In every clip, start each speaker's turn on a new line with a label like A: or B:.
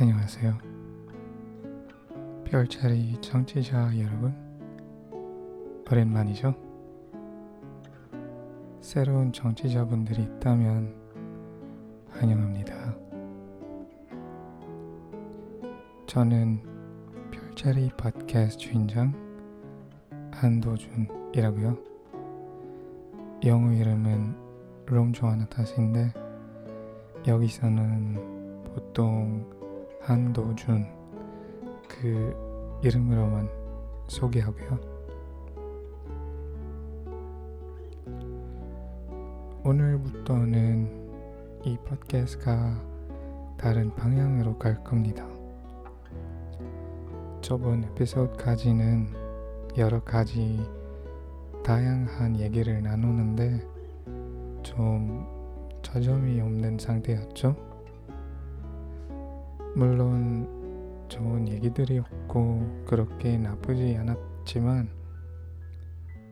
A: 안녕하세요. 별자리 청취자 여러분, 오랜만이죠? 새로운 청취자분들이 있다면 환영합니다. 저는 별자리 팟캐스트 주인장 한도준이라고요. 영어 이름은 롬조아나타스인데 여기서는 보통 한도준 그 이름으로만 소개하고요. 오늘부터는 이 팟캐스트가 다른 방향으로 갈 겁니다. 저번 에피소드까지는 여러 가지 다양한 얘기를 나누는데 좀 저점이 없는 상태였죠? 물론 좋은 얘기들이었고 그렇게 나쁘지 않았지만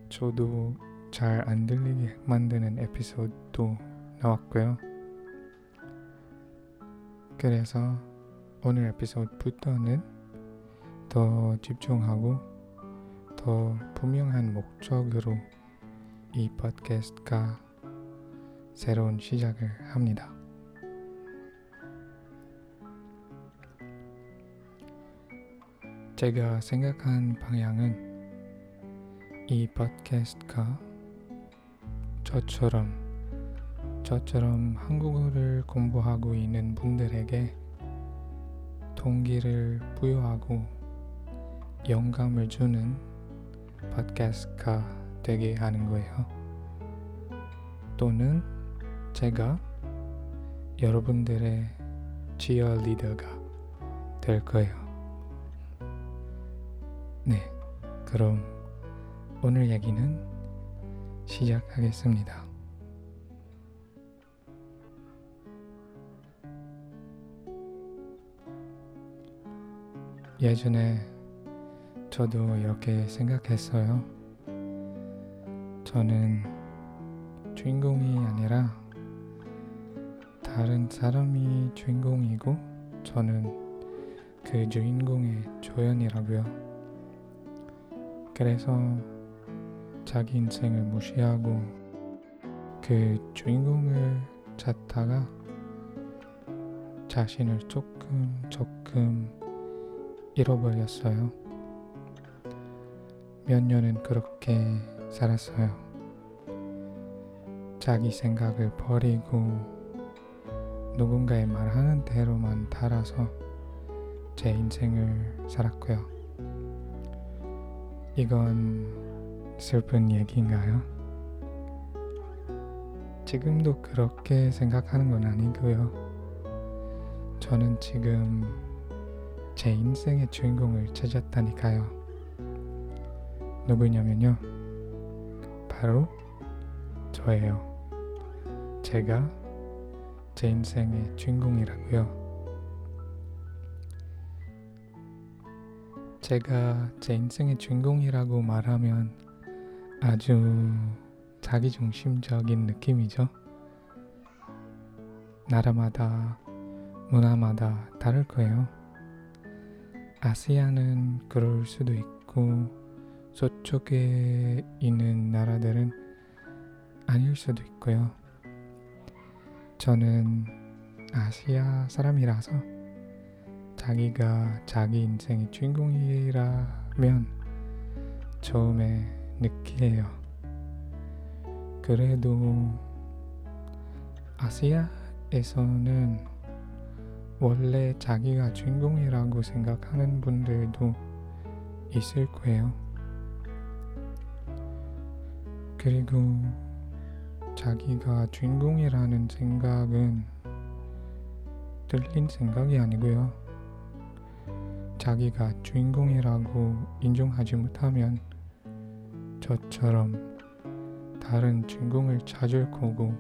A: 저도 잘 안 들리게 만드는 에피소드도 나왔고요. 그래서 오늘 에피소드부터는 더 집중하고 더 분명한 목적으로 이 팟캐스트가 새로운 시작을 합니다. 제가 생각한 방향은 이 팟캐스트가 저처럼 저처럼 한국어를 공부하고 있는 분들에게 동기를 부여하고 영감을 주는 팟캐스트가 되게 하는 거예요. 또는 제가 여러분들의 지어 리더가 될 거예요. 네, 그럼 오늘 얘기는 시작하겠습니다. 예전에 저도 이렇게 생각했어요. 저는 주인공이 아니라 다른 사람이 주인공이고 저는 그 주인공의 조연이라고요. 그래서 자기 인생을 무시하고 그 주인공을 찾다가 자신을 조금 조금 잃어버렸어요. 몇 년은 그렇게 살았어요. 자기 생각을 버리고 누군가의 말하는 대로만 따라서 제 인생을 살았고요. 이건 슬픈 얘기인가요? 지금도 그렇게 생각하는 건 아니고요. 저는 지금 제 인생의 주인공을 찾았다니까요. 누구냐면요. 바로 저예요. 제가 제 인생의 주인공이라고요. 제가 제 인생의 주인공이라고 말하면 아주 자기중심적인 느낌이죠. 나라마다 문화마다 다를 거예요. 아시아는 그럴 수도 있고 저쪽에 있는 나라들은 아닐 수도 있고요. 저는 아시아 사람이라서 자기가 자기 인생의 주인공이라면 처음에 느끼해요. 그래도 아시아에서는 원래 자기가 주인공이라고 생각하는 분들도 있을 거예요. 그리고 자기가 주인공이라는 생각은 들린 생각이 아니고요. 자기가 주인공이라고 인정하지 못하면 저처럼 다른 주인공을 찾을 거고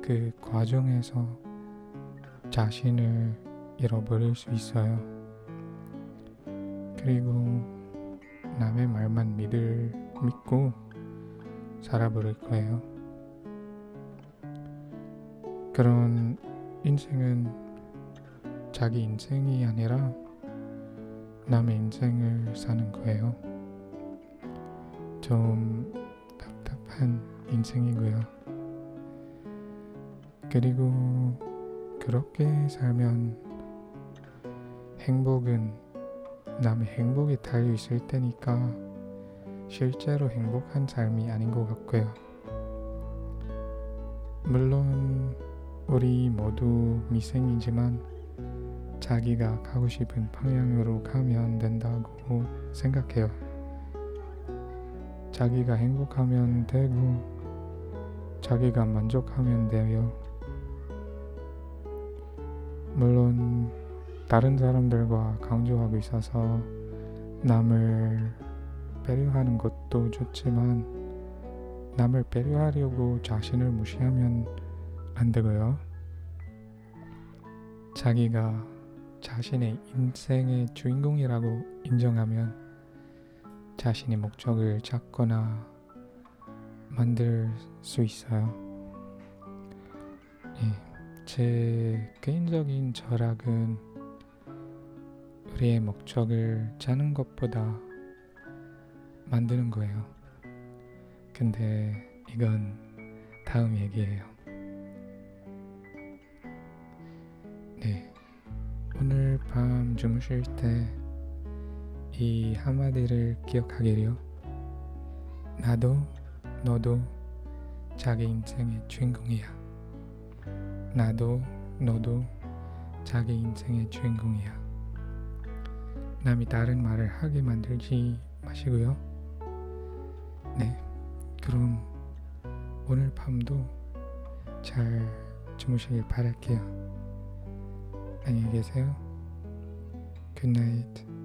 A: 그 과정에서 자신을 잃어버릴 수 있어요. 그리고 남의 말만 믿을 믿고 살아버릴 거예요. 그런 인생은 자기 인생이 아니라 남의 인생을 사는 거예요. 좀 답답한 인생이고요. 그리고 그렇게 살면 행복은 남의 행복에 달려 있을 때니까 실제로 행복한 삶이 아닌 것 같고요. 물론 우리 모두 미생이지만 자기가 가고 싶은 방향으로 가면 된다고 생각해요. 자기가 행복하면 되고 자기가 만족하면 돼요. 물론 다른 사람들과 강조하고 있어서 남을 배려하는 것도 좋지만 남을 배려하려고 자신을 무시하면 안 되고요. 자기가 자신의 인생의 주인공이라고 인정하면 자신의 목적을 찾거나 만들 수 있어요. 예, 제 개인적인 철학은 우리의 목적을 짜는 것보다 만드는 거예요. 근데 이건 다음 얘기예요. 네. 밤 주무실 때 이 한마디를 기억하기를요. 나도 너도 자기 인생의 주인공이야. 나도 너도 자기 인생의 주인공이야. 남이 다른 말을 하게 만들지 마시고요. 네. 그럼 오늘 밤도 잘 주무시길 바랄게요. 안녕히 계세요. Good night.